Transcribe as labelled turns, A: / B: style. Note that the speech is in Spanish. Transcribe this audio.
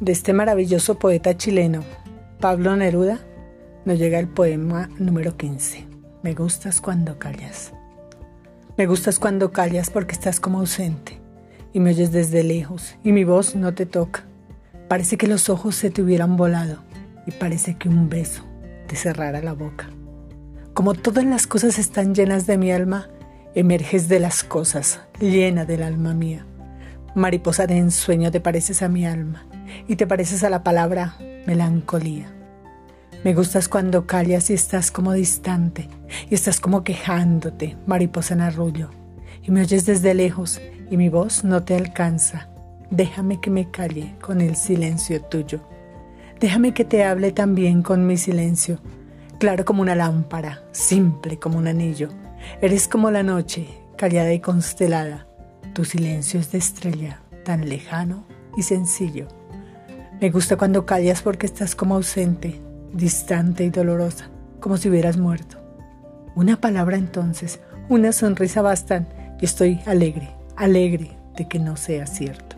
A: De este maravilloso poeta chileno, Pablo Neruda, nos llega el poema número 15. Me gustas cuando callas. Me gustas cuando callas porque estás como ausente y me oyes desde lejos y mi voz no te toca. Parece que los ojos se te hubieran volado y parece que un beso te cerrara la boca. Como todas las cosas están llenas de mi alma, emerges de las cosas, llena del alma mía. Mariposa de ensueño te pareces a mi alma y te pareces a la palabra melancolía. Me gustas cuando callas y estás como distante y estás como quejándote, mariposa en arrullo, y me oyes desde lejos y mi voz no te alcanza. Déjame que me calle con el silencio tuyo. Déjame que te hable también con mi silencio, claro como una lámpara, simple como un anillo. Eres como la noche, callada y constelada. Tu silencio es de estrella, tan lejano y sencillo. Me gusta cuando callas porque estás como ausente, distante y dolorosa, como si hubieras muerto. Una palabra entonces, una sonrisa bastan y estoy alegre, alegre de que no sea cierto.